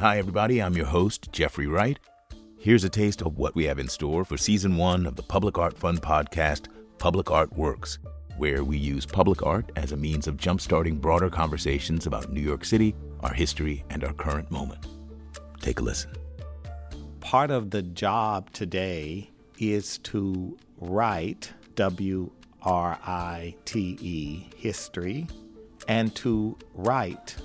Hi, everybody. I'm your host, Jeffrey Wright. Here's a taste of what we have in store for season one of the Public Art Fund podcast, Public Art Works, where we use public art as a means of jumpstarting broader conversations about New York City, our history, and our current moment. Take a listen. Part of the job today is to write W R I T E history and to write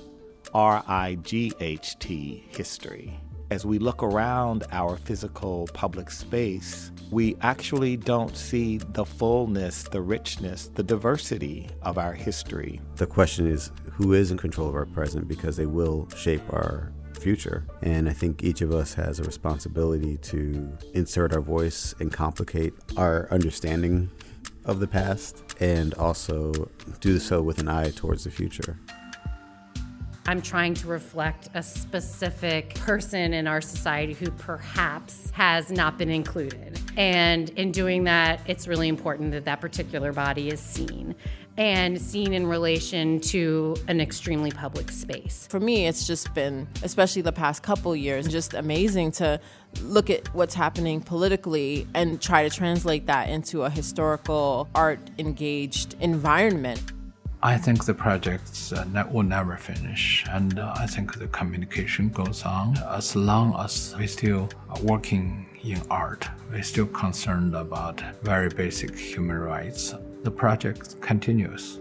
R I G H T history. As we look around our physical public space, we actually don't see the fullness, the richness, the diversity of our history. The question is who is in control of our present because they will shape our future. And I think each of us has a responsibility to insert our voice and complicate our understanding of the past and also do so with an eye towards the future. I'm trying to reflect a specific person in our society who perhaps has not been included. And in doing that, it's really important that that particular body is seen and seen in relation to an extremely public space. For me, it's just been, especially the past couple years, just amazing to look at what's happening politically and try to translate that into a historical, art engaged environment. I think the projects uh, will never finish, and uh, I think the communication goes on as long as we're still working in art. We're still concerned about very basic human rights. The project continues.